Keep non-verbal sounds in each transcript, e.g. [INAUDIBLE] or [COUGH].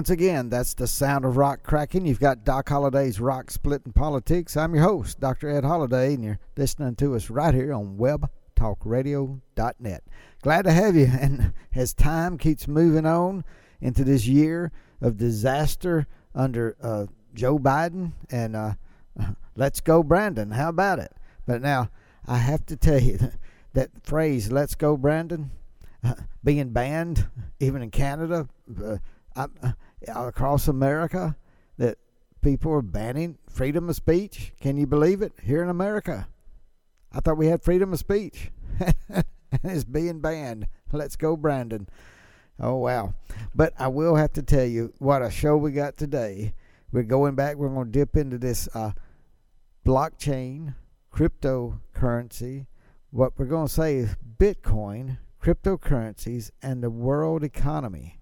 Once again, that's the sound of rock cracking. You've got Doc Holliday's Rock Splitting Politics. I'm your host, Dr. Ed Holliday, and you're listening to us right here on webtalkradio.net. Glad to have you. [LAUGHS] And as time keeps moving on into this year of disaster under uh, Joe Biden and uh, [LAUGHS] let's go, Brandon. How about it? But now, I have to tell you that, [LAUGHS] that phrase, let's go, Brandon, uh, being banned, even in Canada, uh, uh, across America, that people are banning freedom of speech. Can you believe it? Here in America. I thought we had freedom of speech. [LAUGHS] and it's being banned. Let's go, Brandon. Oh, wow. But I will have to tell you what a show we got today. We're going back, we're going to dip into this uh, blockchain, cryptocurrency. What we're going to say is Bitcoin, cryptocurrencies, and the world economy.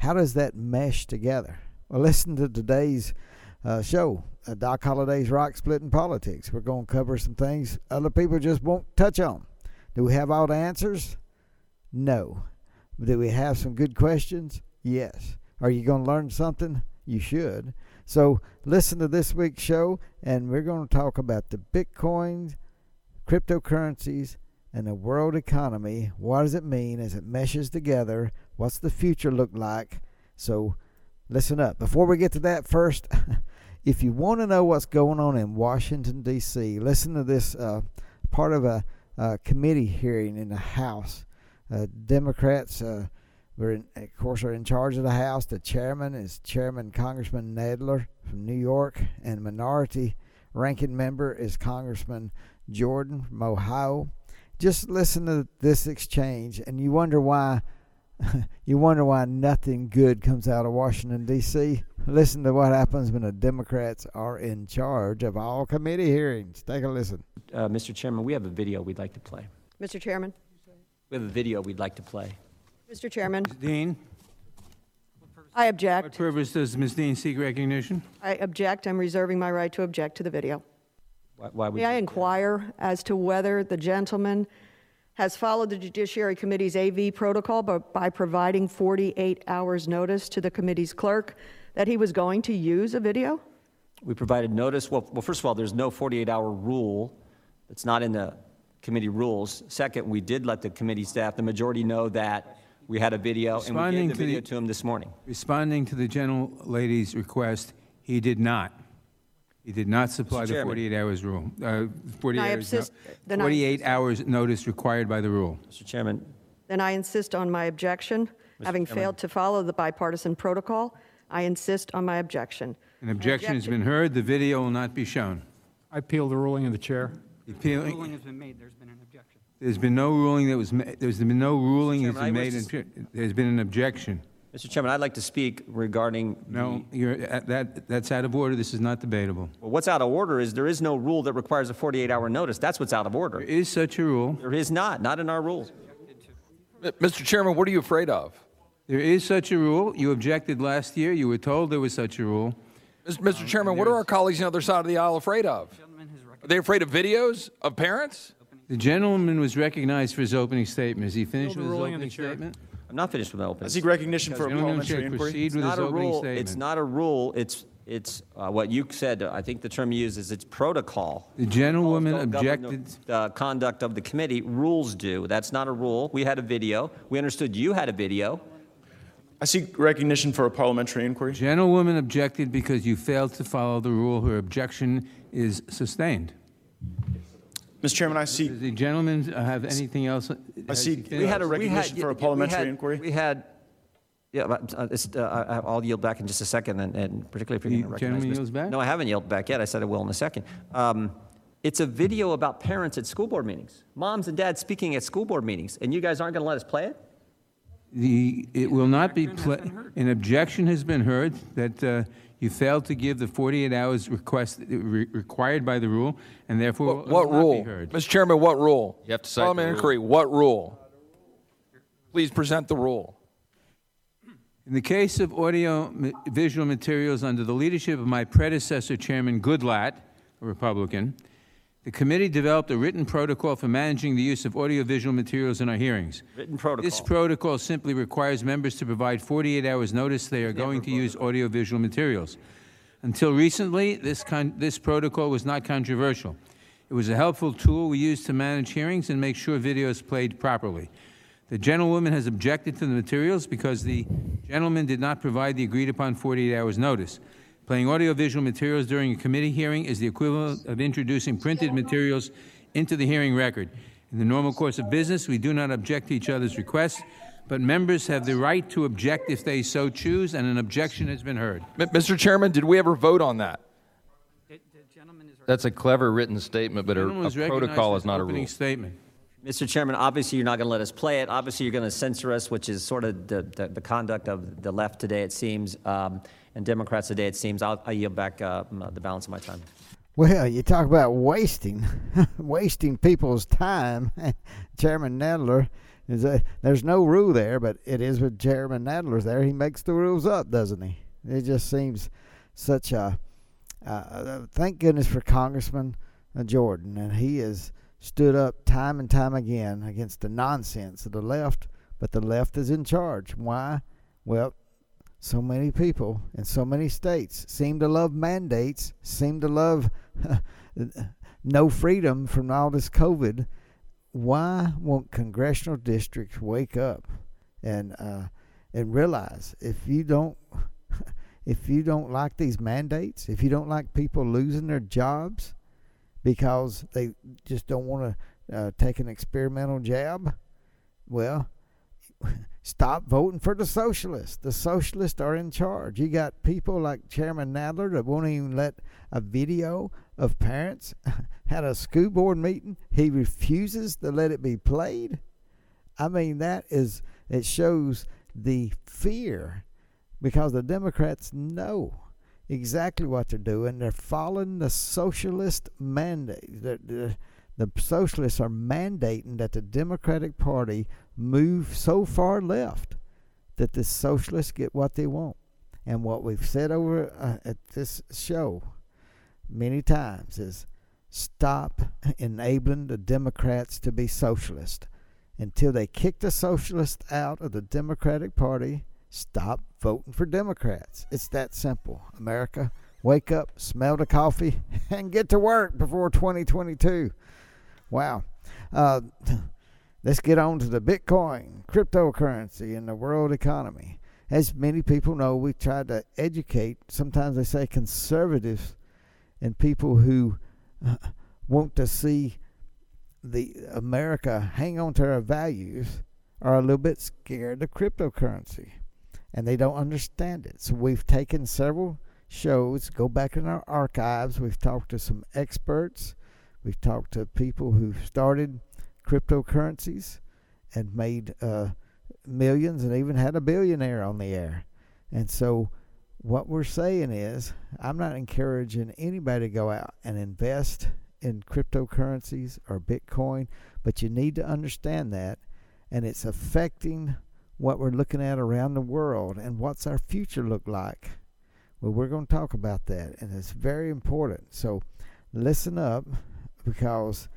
How does that mesh together? Well, listen to today's uh, show, uh, Doc Holliday's Rock Splitting Politics. We're going to cover some things other people just won't touch on. Do we have all the answers? No. Do we have some good questions? Yes. Are you going to learn something? You should. So listen to this week's show, and we're going to talk about the Bitcoins, cryptocurrencies, and the world economy. What does it mean as it meshes together? What's the future look like? So listen up. Before we get to that, first, [LAUGHS] if you want to know what's going on in Washington, D.C., listen to this uh, part of a, a, committee hearing in the House. Uh, Democrats, uh, in, of course, are in charge of the House. The chairman is Chairman Congressman Nadler from New York, and minority ranking member is Congressman Jordan from Ohio just listen to this exchange and you wonder why [LAUGHS] you wonder why nothing good comes out of Washington D.C. Listen to what happens when the Democrats are in charge of all committee hearings. Take a listen. Uh, Mr. Chairman, we have a video we'd like to play. Mr. Chairman. We have a video we'd like to play. Mr. Chairman. Ms. Dean, I object. what purpose does Ms. Dean seek recognition? I object. I'm reserving my right to object to the video. Why, why would May I you- inquire as to whether the gentleman has followed the Judiciary Committee's AV protocol by, by providing 48 hours' notice to the committee's clerk that he was going to use a video? We provided notice. Well, well, first of all, there's no 48-hour rule. It's not in the committee rules. Second, we did let the committee staff, the majority, know that we had a video, and we gave the to the- video to him this morning. Responding to the gentle lady's request, he did not. He did not supply the Chairman. 48 hours rule, uh, 48 I hours, no- insist- then I 48 hours notice required by the rule. Mr. Chairman, Then I insist on my objection. Having Chairman. failed to follow the bipartisan protocol, I insist on my objection. An objection has been heard, the video will not be shown. I appeal the ruling of the chair. The appeal- ruling has been made, there's been an objection. There's been no ruling that was, ma- there's been no ruling that's Chairman, been made, wish in- there's been an objection. Mr. Chairman, I'd like to speak regarding No, the- you're, uh, that, that's out of order, this is not debatable. well, what's out of order is there is no rule that requires a 48-hour notice. That's what's out of order. is such a rule, There is not, not in our rules. Mr. Chairman, what are you afraid of? there is such a rule, you objected last year, you were told there was such a rule. Mr. Chairman, what are our colleagues on the other side of the aisle afraid of? Are they afraid of videos of parents? The gentleman was recognized for his opening statement. Is he finished with his ruling of the opening statement? I'm not finished with my opening. I seek recognition for a Gentleman parliamentary should inquiry. proceed It's with his not a opening rule. statement. It's not a rule. It's, it's uh, what you said, I think the term you used is it's protocol. The gentlewoman Rules don't govern objected. The uh, conduct of the committee, rules do. That's not a rule. We had a video. We understood you had a video. I seek recognition for a parliamentary inquiry. Gentlewoman objected because you failed to follow the rule. Her objection is sustained. Mr. Chairman, I see. Does the gentleman have anything else? I see We had a we recognition had- for a we parliamentary had- inquiry. We had, yeah, but, uh, it's, uh, I- I'll yield back in just a second, and- and particularly if you're going to recognize. gentleman Mr. yields back? No, I haven't yielded back yet. I said I will in a second. Um, It's a video about parents at school board meetings, moms and dads speaking at school board meetings, and you guys aren't going to let us play it? The, it will not be, played. an objection has been heard that uh, you failed to give the 48 hours request, re- required by the rule, and therefore What, will what not be rule? heard. Mr. Chairman, what rule? You have to cite the Parliamentary inquiry, what rule? Please present the rule. In the case of audio ma- materials under the leadership of my predecessor, Chairman Goodlatte, a Republican, the committee developed a written protocol for managing the use of audiovisual materials in our hearings. Written protocol. This protocol simply requires members to provide 48 hours notice they are going to use audiovisual materials. Until recently, this, con- this protocol was not controversial. It was a helpful tool we used to manage hearings and make sure videos played properly. The gentlewoman has objected to the materials because the gentleman did not provide the agreed upon 48 hours notice. Playing audiovisual materials during a committee hearing is the equivalent of introducing printed materials into the hearing record. In the normal course of business, we do not object to each other's requests, but members have the right to object if they so choose, and an objection has been heard. M- Mr. Chairman, did we ever vote on that? That's a clever written statement, but a, a protocol is not a opening rule. statement. Mr. Chairman, obviously you're not going to let us play it. Obviously you're going to censor us, which is sort of the, the, the conduct of the left today, it seems, um, and Democrats today, it seems. I'll, I yield back uh, the balance of my time. Well, you talk about wasting, [LAUGHS] wasting people's time. [LAUGHS] Chairman Nadler is a, there's no rule there, but it is with Chairman Nadler's there. He makes the rules up, doesn't he? It just seems such a. Uh, thank goodness for Congressman uh, Jordan, and he has stood up time and time again against the nonsense of the left. But the left is in charge. Why? Well, so many people in so many states seem to love mandates, seem to love [LAUGHS] no freedom from all this COVID. Why won't congressional districts wake up and uh, and realize if you don't [LAUGHS] if you don't like these mandates, if you don't like people losing their jobs because they just don't want to uh, take an experimental jab, well, stop voting for the socialists. The socialists are in charge. You got people like Chairman Nadler that won't even let a video of parents [LAUGHS] had a school board meeting. He refuses to let it be played. I mean, that is it shows the fear because the Democrats know exactly what they're doing. They're following the socialist mandate. The, the, the socialists are mandating that the Democratic Party move so far left that the socialists get what they want. And what we've said over uh, at this show many times is stop [LAUGHS] enabling the Democrats to be socialist. Until they kick the socialists out of the Democratic Party, stop voting for Democrats. It's that simple. America, wake up, smell the coffee, [LAUGHS] and get to work before 2022. Wow. Uh, let's get on to the Bitcoin, cryptocurrency, and the world economy. As many people know, we try to educate, sometimes they say conservatives, and people who uh, want to see the America hang on to our values are a little bit scared of cryptocurrency and they don't understand it. So we've taken several shows, go back in our archives, we've talked to some experts, we've talked to people who've started cryptocurrencies and made uh, millions and even had a billionaire on the air. And so what we're saying is I'm not encouraging anybody to go out and invest in cryptocurrencies or Bitcoin, but you need to understand that and it's affecting what we're looking at around the world and what's our future look like. Well, we're going to talk about that, and it's very important. So listen up because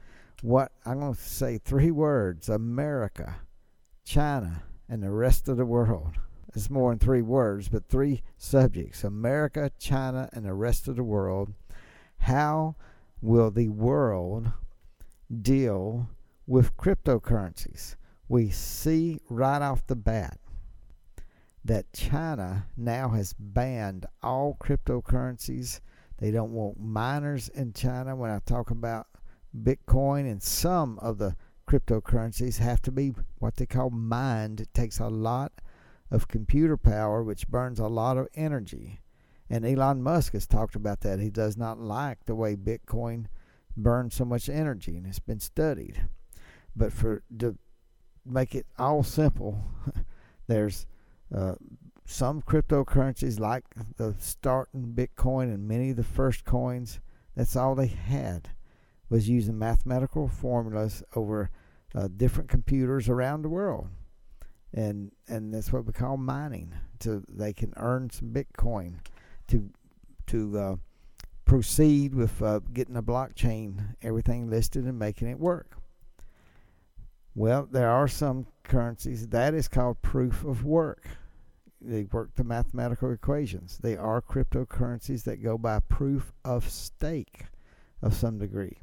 what I'm going to say three words America, China, and the rest of the world. It's more than three words, but three subjects America, China, and the rest of the world. How will the world deal with cryptocurrencies? we see right off the bat that China now has banned all cryptocurrencies. They don't want miners in China when I talk about Bitcoin and some of the cryptocurrencies have to be what they call mined. It takes a lot of computer power, which burns a lot of energy. And Elon Musk has talked about that. He does not like the way Bitcoin burns so much energy, and it's been studied. But for to make it all simple, [LAUGHS] there's uh, some cryptocurrencies like the starting Bitcoin and many of the first coins. That's all they had was using mathematical formulas over uh, different computers around the world, and and that's what we call mining. So they can earn some Bitcoin to to uh, proceed with uh, getting a blockchain, everything listed and making it work. Well, there are some currencies that is called proof of work. They work the mathematical equations. They are cryptocurrencies that go by proof of stake of some degree.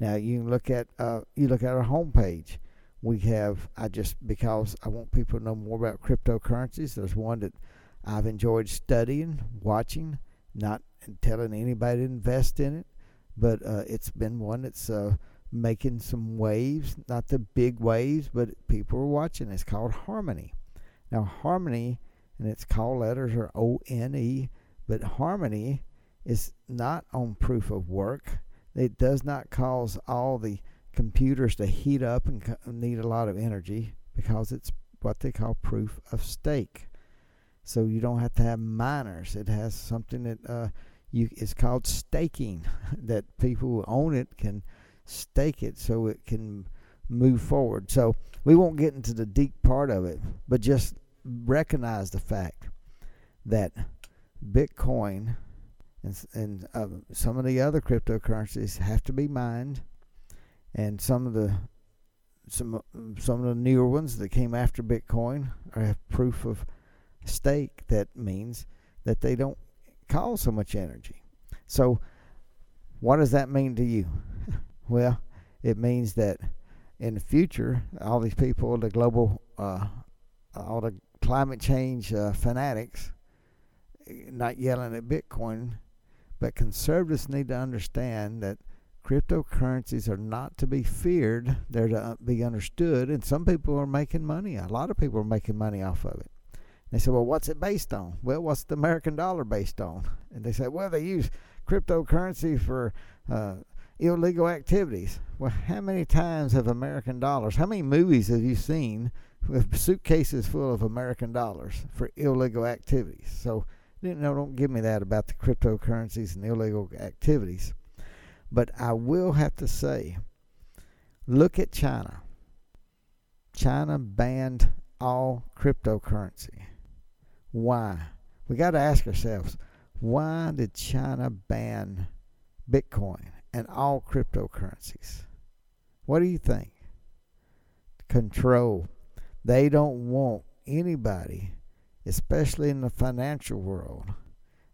Now you look at uh, you look at our homepage. We have I just because I want people to know more about cryptocurrencies. There's one that I've enjoyed studying, watching, not telling anybody to invest in it, but uh, it's been one that's uh, making some waves, not the big waves, but people are watching. It's called Harmony. Now, Harmony and its call letters are O N E, but Harmony is not on proof of work. It does not cause all the computers to heat up and need a lot of energy because it's what they call proof of stake. So you don't have to have miners. It has something that uh, you it's called staking [LAUGHS] that people who own it can stake it so it can move forward. So we won't get into the deep part of it, but just recognize the fact that Bitcoin and, and uh, some of the other cryptocurrencies have to be mined, and some of the some some of the newer ones that came after Bitcoin have proof of stake that means that they don't cause so much energy. So, what does that mean to you? [LAUGHS] well, it means that in the future, all these people, the global, uh, all the climate change uh, fanatics, not yelling at Bitcoin, but conservatives need to understand that cryptocurrencies are not to be feared; they're to be understood. And some people are making money. A lot of people are making money off of it. They say, well, what's it based on? Well, what's the American dollar based on? And they say, well, they use cryptocurrency for uh, illegal activities. Well, how many times have American dollars, how many movies have you seen with suitcases full of American dollars for illegal activities? So, know, don't give me that about the cryptocurrencies and illegal activities. But I will have to say, look at China. China banned all cryptocurrency. Why? We got to ask ourselves why did China ban Bitcoin and all cryptocurrencies? What do you think? Control. They don't want anybody, especially in the financial world,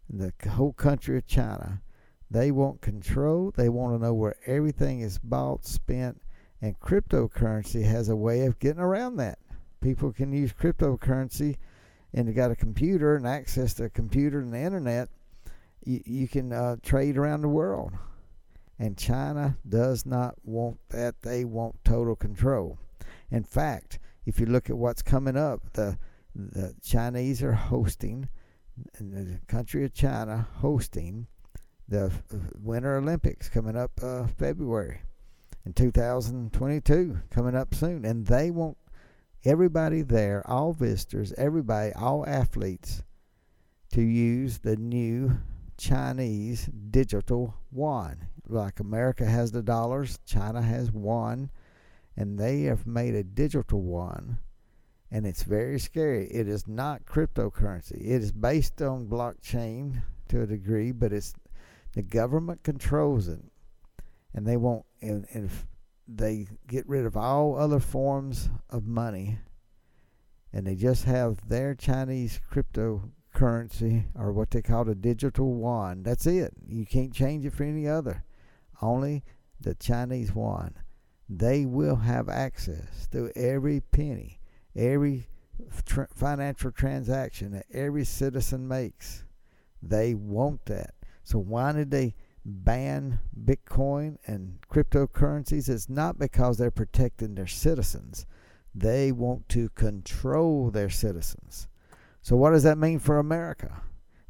the whole country of China, they want control. They want to know where everything is bought, spent, and cryptocurrency has a way of getting around that. People can use cryptocurrency and you got a computer and access to a computer and the internet, you, you can uh, trade around the world. And China does not want that. They want total control. In fact, if you look at what's coming up, the the Chinese are hosting, the country of China hosting the Winter Olympics coming up uh, February in 2022, coming up soon, and they want everybody there, all visitors, everybody, all athletes, to use the new Chinese digital yuan. Like America has the dollars, China has yuan, and they have made a digital yuan. And it's very scary. It is not cryptocurrency. It is based on blockchain to a degree, but it's the government controls it, and they won't. And, and if they get rid of all other forms of money and they just have their Chinese cryptocurrency or what they call a digital yuan. That's it. You can't change it for any other. Only the Chinese yuan. They will have access to every penny, every financial transaction that every citizen makes. They want that. So why did they ban Bitcoin and cryptocurrencies, it's not because they're protecting their citizens. They want to control their citizens. So, what does that mean for America?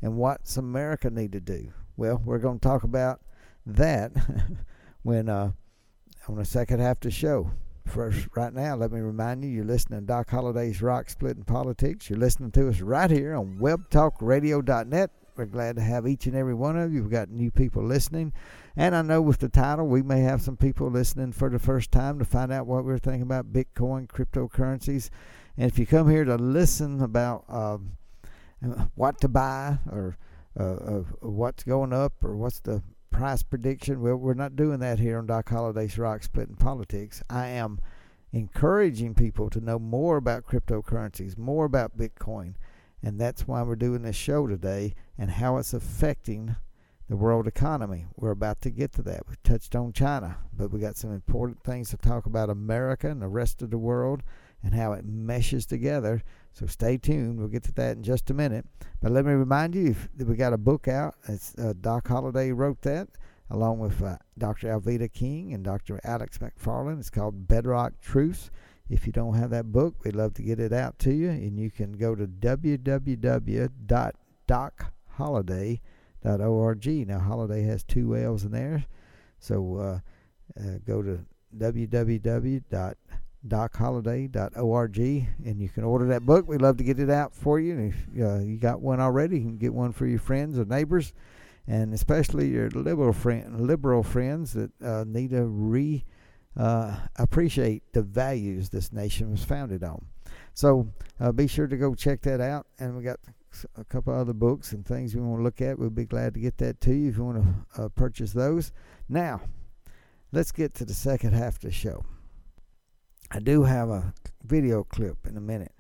And what's America need to do? Well, we're going to talk about that [LAUGHS] when uh, on the second half of the show. First, right now, let me remind you, you're listening to Doc Holliday's Rock Splitting Politics. You're listening to us right here on webtalkradio.net. We're glad to have each and every one of you. We've got new people listening. And I know with the title, we may have some people listening for the first time to find out what we're thinking about Bitcoin, cryptocurrencies. And if you come here to listen about um, what to buy or uh, what's going up or what's the price prediction. Well, we're not doing that here on Doc Holliday's Rock Splitting Politics. I am encouraging people to know more about cryptocurrencies, more about Bitcoin, and that's why we're doing this show today and how it's affecting the world economy. We're about to get to that. We touched on China, but we got some important things to talk about America and the rest of the world and how it meshes together. So stay tuned. We'll get to that in just a minute. But let me remind you that we got a book out. It's uh, Doc Holliday wrote that along with uh, Dr. Alveda King and Dr. Alex McFarland. It's called Bedrock Truths. If you don't have that book, we'd love to get it out to you. And you can go to www.docholliday.org. Now, Holiday has two L's in there. So uh, uh, go to www docholliday.org and you can order that book. We'd love to get it out for you. And if uh, you got one already, you can get one for your friends or neighbors, and especially your liberal friend, liberal friends that uh, need to re uh, appreciate the values this nation was founded on. So uh, be sure to go check that out. And we got a couple other books and things we want to look at. We'll be glad to get that to you if you want to uh, purchase those. Now, let's get to the second half of the show. I do have a video clip in a minute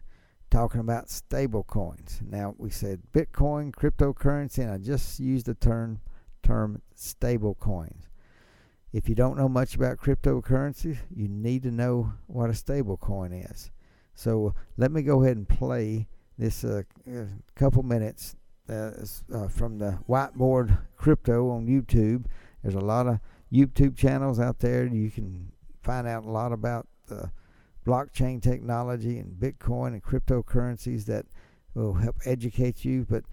talking about stable coins. Now we said Bitcoin, cryptocurrency, and I just used the term term stable coins. If you don't know much about cryptocurrency, you need to know what a stable coin is. So let me go ahead and play this uh, uh couple minutes uh, uh, from the Whiteboard Crypto on YouTube. There's a lot of YouTube channels out there. You can find out a lot about the blockchain technology and Bitcoin and cryptocurrencies that will help educate you. But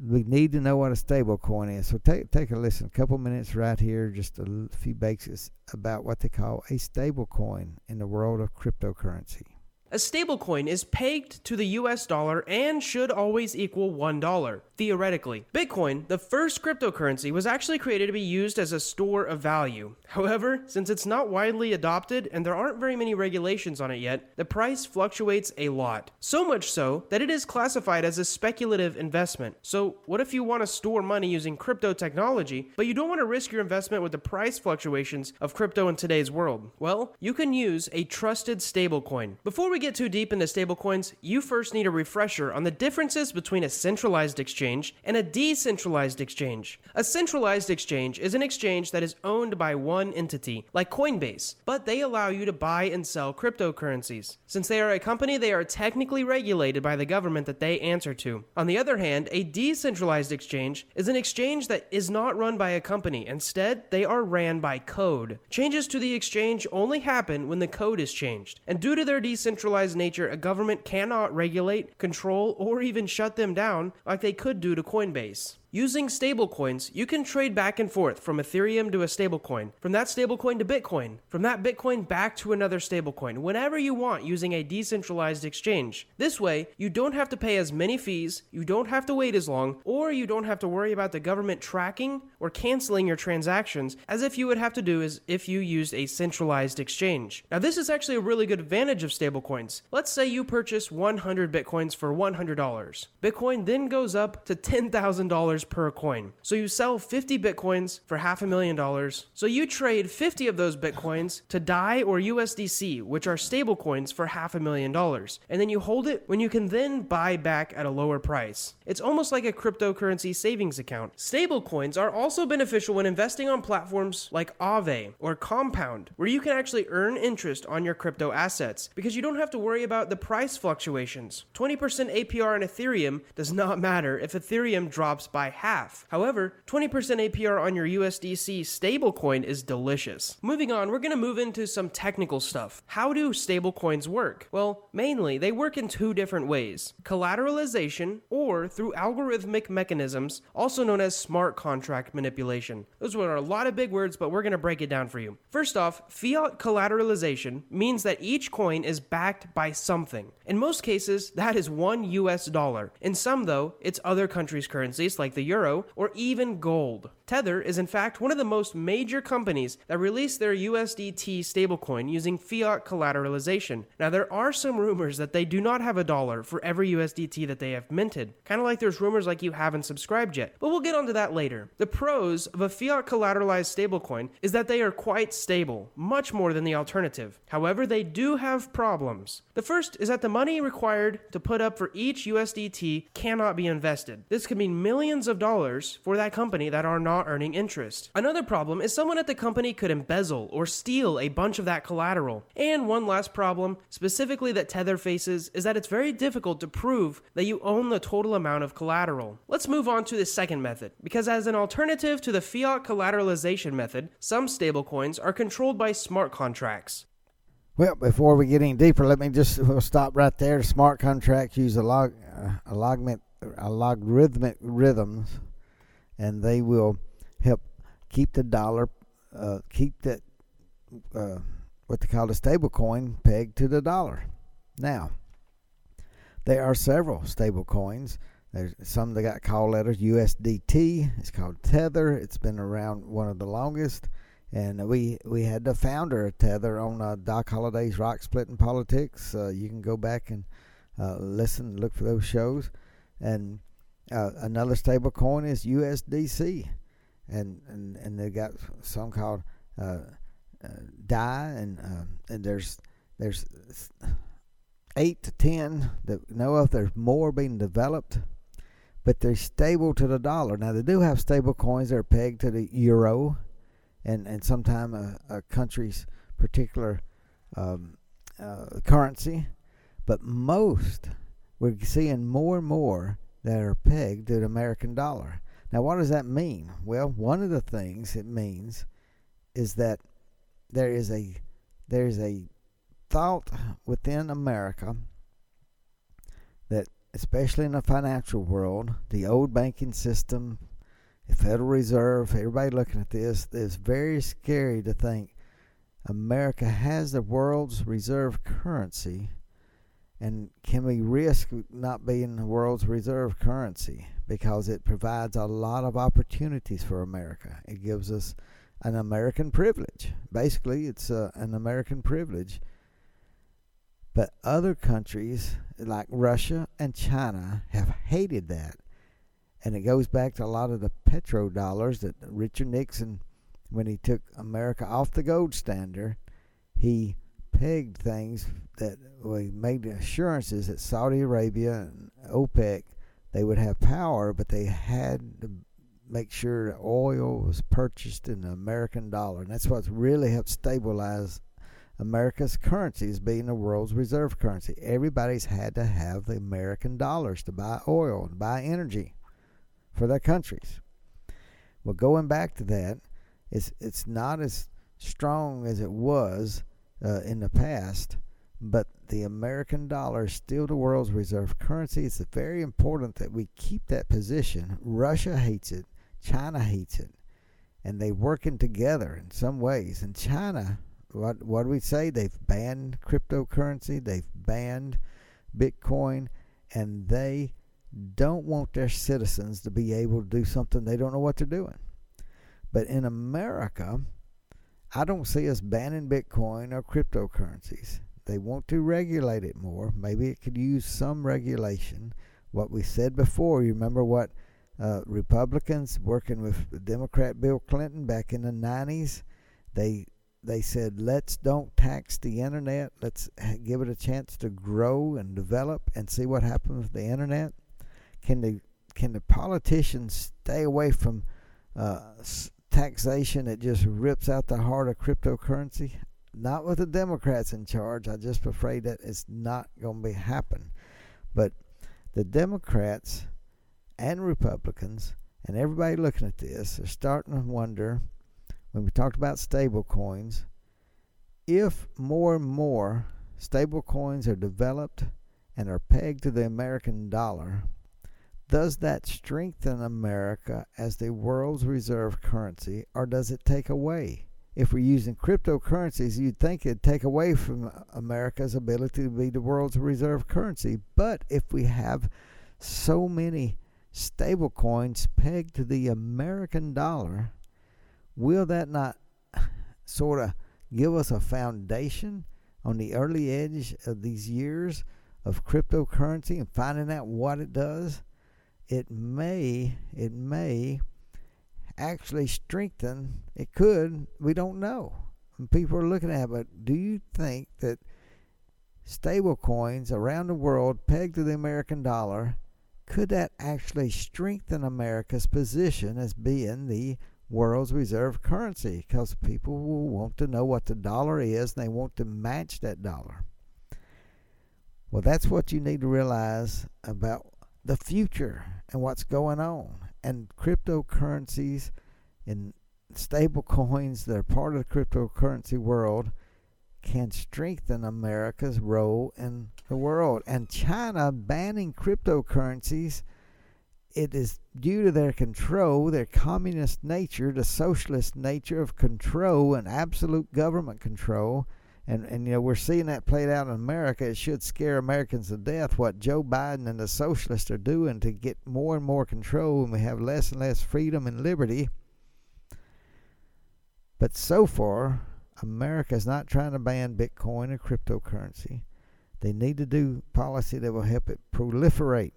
we need to know what a stable coin is. So take take a listen. A couple minutes right here, just a few basics about what they call a stable coin in the world of cryptocurrency. A stablecoin is pegged to the US dollar and should always equal $1, theoretically. Bitcoin, the first cryptocurrency, was actually created to be used as a store of value. However, since it's not widely adopted and there aren't very many regulations on it yet, the price fluctuates a lot. So much so that it is classified as a speculative investment. So, what if you want to store money using crypto technology, but you don't want to risk your investment with the price fluctuations of crypto in today's world? Well, you can use a trusted stablecoin. Before we we get too deep into stablecoins, you first need a refresher on the differences between a centralized exchange and a decentralized exchange. A centralized exchange is an exchange that is owned by one entity, like Coinbase, but they allow you to buy and sell cryptocurrencies. Since they are a company, they are technically regulated by the government that they answer to. On the other hand, a decentralized exchange is an exchange that is not run by a company. Instead, they are ran by code. Changes to the exchange only happen when the code is changed. And due to their decentralized decentralized nature, a government cannot regulate, control, or even shut them down like they could do to Coinbase. Using stablecoins, you can trade back and forth from Ethereum to a stablecoin, from that stablecoin to Bitcoin, from that Bitcoin back to another stablecoin, whenever you want using a decentralized exchange. This way, you don't have to pay as many fees, you don't have to wait as long, or you don't have to worry about the government tracking or canceling your transactions as if you would have to do as if you used a centralized exchange. Now, this is actually a really good advantage of stablecoins. Let's say you purchase 100 Bitcoins for $100. Bitcoin then goes up to $10,000 per coin. So you sell 50 bitcoins for half a million dollars. So you trade 50 of those bitcoins to DAI or USDC, which are stable coins for half a million dollars. And then you hold it when you can then buy back at a lower price. It's almost like a cryptocurrency savings account. Stable coins are also beneficial when investing on platforms like Aave or Compound, where you can actually earn interest on your crypto assets because you don't have to worry about the price fluctuations. 20% APR on Ethereum does not matter if Ethereum drops by by half. However, 20% APR on your USDC stablecoin is delicious. Moving on, we're going to move into some technical stuff. How do stablecoins work? Well, mainly they work in two different ways collateralization or through algorithmic mechanisms, also known as smart contract manipulation. Those were a lot of big words, but we're going to break it down for you. First off, fiat collateralization means that each coin is backed by something. In most cases, that is one US dollar. In some, though, it's other countries' currencies like the euro or even gold. Tether is in fact one of the most major companies that released their USDT stablecoin using fiat collateralization. Now, there are some rumors that they do not have a dollar for every USDT that they have minted, kind of like there's rumors like you haven't subscribed yet, but we'll get onto that later. The pros of a fiat collateralized stablecoin is that they are quite stable, much more than the alternative. However, they do have problems. The first is that the money required to put up for each USDT cannot be invested. This could mean millions of dollars for that company that are not earning interest. Another problem is someone at the company could embezzle or steal a bunch of that collateral. And one last problem, specifically that Tether faces, is that it's very difficult to prove that you own the total amount of collateral. Let's move on to the second method, because as an alternative to the fiat collateralization method, some stablecoins are controlled by smart contracts. Well, before we get any deeper, let me just we'll stop right there. Smart contracts use a log, uh, a logarithmic, a logarithmic rhythms, and they will help keep the dollar, uh, keep that uh, what they call the stable coin pegged to the dollar. Now, there are several stable coins. There's some that got call letters USDT. It's called Tether. It's been around one of the longest. And we we had the founder of Tether on uh, Doc Holliday's Rock Splitting Politics. Uh, you can go back and uh, listen, look for those shows. And uh, another stable coin is USDC, and and, and they got some called uh, uh, DAI, and and there's there's eight to ten that know of. There's more being developed, but they're stable to the dollar. Now they do have stable coins that are pegged to the euro and and sometimes a, a country's particular um, uh, currency, but most we're seeing more and more that are pegged to the American dollar. Now, what does that mean? Well, one of the things it means is that there is a there is a thought within America that, especially in the financial world, the old banking system, the Federal Reserve, everybody looking at this, it's very scary to think America has the world's reserve currency and can we risk not being the world's reserve currency because it provides a lot of opportunities for America. It gives us an American privilege. Basically, it's uh, an American privilege. But other countries like Russia and China have hated that and it goes back to a lot of the petrodollars that Richard Nixon, when he took America off the gold standard, he pegged things that we made assurances that Saudi Arabia and OPEC they would have power, but they had to make sure that oil was purchased in the American dollar, and that's what's really helped stabilize America's currency as being the world's reserve currency. Everybody's had to have the American dollars to buy oil and buy energy for their countries. Well, going back to that, it's it's not as strong as it was uh, in the past, but the American dollar is still the world's reserve currency. It's very important that we keep that position. Russia hates it, China hates it, and they're working together in some ways. And China, what what do we say? They've banned cryptocurrency, they've banned Bitcoin, and they don't want their citizens to be able to do something they don't know what they're doing. But in America, I don't see us banning Bitcoin or cryptocurrencies. They want to regulate it more. Maybe it could use some regulation. What we said before, you remember what uh, Republicans working with Democrat Bill Clinton back in the 90s, they they said let's don't tax the internet. Let's give it a chance to grow and develop and see what happens with the internet. Can the can the politicians stay away from uh, taxation that just rips out the heart of cryptocurrency? Not with the Democrats in charge. I'm just afraid that it's not going to be happen. But the Democrats and Republicans And everybody looking at this are starting to wonder when we talked about stable coins, if more and more stable coins are developed and are pegged to the American dollar, does that strengthen America as the world's reserve currency or does it take away? If we're using cryptocurrencies, you'd think it'd take away from America's ability to be the world's reserve currency. But if we have so many stable coins pegged to the American dollar, will that not sort of give us a foundation on the early edge of these years of cryptocurrency and finding out what it does? It may, it may actually strengthen. It could. We don't know. And people are looking at it. But do you think that stable coins around the world pegged to the American dollar could that actually strengthen America's position as being the world's reserve currency? Because people will want to know what the dollar is and they want to match that dollar. Well, that's what you need to realize about the future and what's going on. And cryptocurrencies and stable coins that are part of the cryptocurrency world can strengthen America's role in the world. And China banning cryptocurrencies, it is due to their control, their communist nature, the socialist nature of control and absolute government control. And, and you know we're seeing that played out in America. It should scare Americans to death what Joe Biden and the socialists are doing to get more and more control, and we have less and less freedom and liberty. But so far, America is not trying to ban Bitcoin or cryptocurrency. They need to do policy that will help it proliferate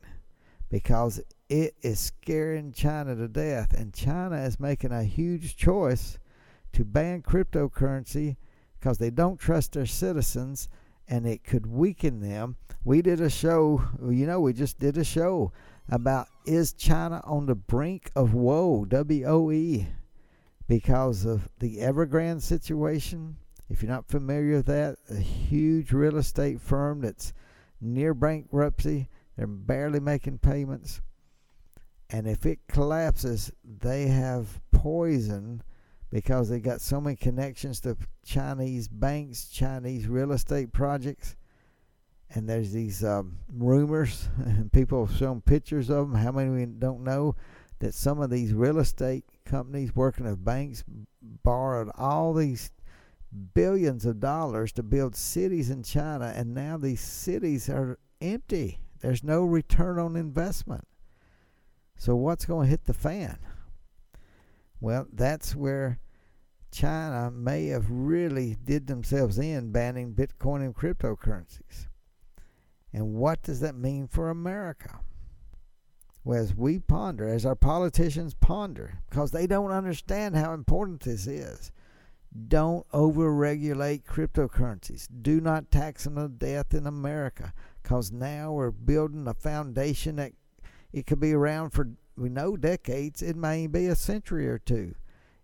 because it is scaring China to death. And China is making a huge choice to ban cryptocurrency because they don't trust their citizens and it could weaken them. We did a show, you know, we just did a show about is China on the brink of woe, W O E because of the Evergrande situation. If you're not familiar with that, a huge real estate firm that's near bankruptcy, they're barely making payments. And if it collapses, they have poison because they got so many connections to Chinese banks, Chinese real estate projects. And there's these um, rumors, [LAUGHS] and people have shown pictures of them. How many we don't know that some of these real estate companies working with banks borrowed all these billions of dollars to build cities in China, and now these cities are empty. There's no return on investment. So, what's going to hit the fan? Well, that's where China may have really did themselves in banning Bitcoin and cryptocurrencies. And what does that mean for America? Well, as we ponder, as our politicians ponder, because they don't understand how important this is, don't overregulate cryptocurrencies. Do not tax them to death in America, because now we're building a foundation that it could be around for, we know, decades. It may be a century or two.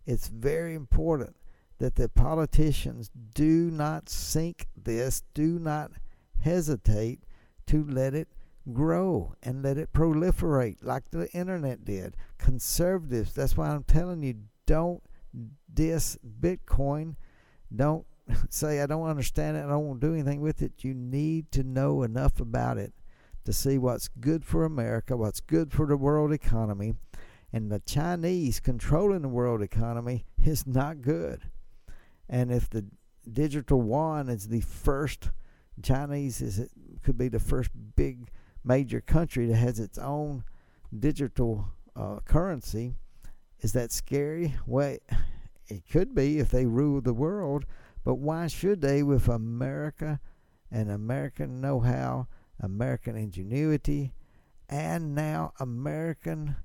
It's very important that the politicians do not sink this, do not hesitate to let it grow and let it proliferate like the internet did. Conservatives, that's why I'm telling you, don't diss Bitcoin. Don't [LAUGHS] say, I don't understand it, I don't want to do anything with it. You need to know enough about it to see what's good for America, what's good for the world economy. And the Chinese controlling the world economy is not good. And if the digital yuan is the first, Chinese is could be the first big major country that has its own digital uh, currency. Is that scary? Well, it could be if they rule the world, but why should they with America and American know how, American ingenuity, and now American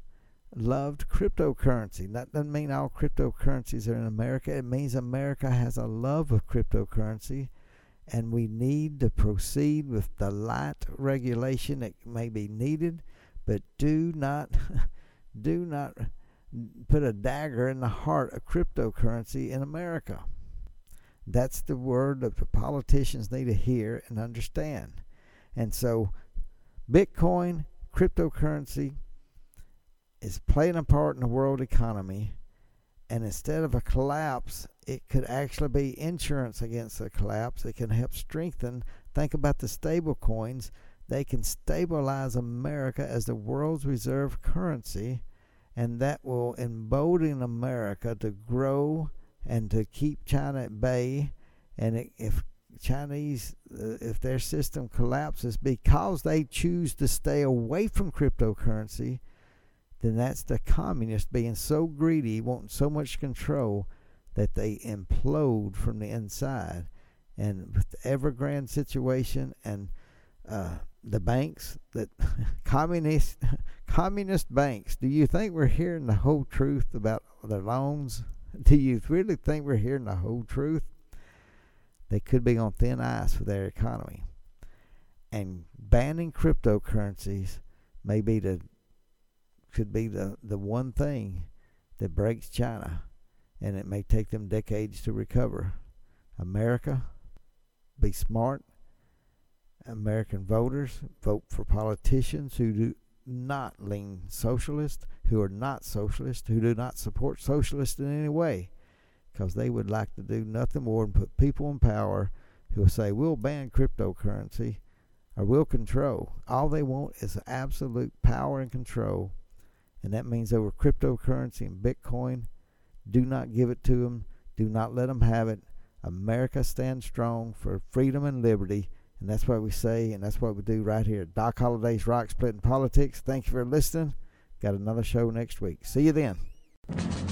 loved cryptocurrency? That doesn't mean all cryptocurrencies are in America. It means America has a love of cryptocurrency and we need to proceed with the light regulation that may be needed, but do not [LAUGHS] do not put a dagger in the heart of cryptocurrency in America. That's the word that the politicians need to hear and understand. And so Bitcoin, cryptocurrency, is playing a part in the world economy. And instead of a collapse, it could actually be insurance against a collapse. It can help strengthen. Think about the stable coins. They can stabilize America as the world's reserve currency, and that will embolden America to grow and to keep China at bay. And if Chinese, uh, if their system collapses because they choose to stay away from cryptocurrency, then that's the communists being so greedy, wanting so much control that they implode from the inside. And with the Evergrande situation and uh, the banks that [LAUGHS] communist [LAUGHS] communist banks, do you think we're hearing the whole truth about the loans? [LAUGHS] Do you really think we're hearing the whole truth? They could be on thin ice for their economy. And banning cryptocurrencies may be the could be the, the one thing that breaks China and it may take them decades to recover. America, be smart. American voters vote for politicians who do not lean socialist, who are not socialist, who do not support socialists in any way, because they would like to do nothing more than put people in power who will say, we'll ban cryptocurrency or we'll control. All they want is absolute power and control, and that means over cryptocurrency and Bitcoin. Do not give it to them. Do not let them have it. America stands strong for freedom and liberty. And that's what we say, and that's what we do right here. Doc Holliday's Rock Splitting Politics. Thank you for listening. Got another show next week. See you then.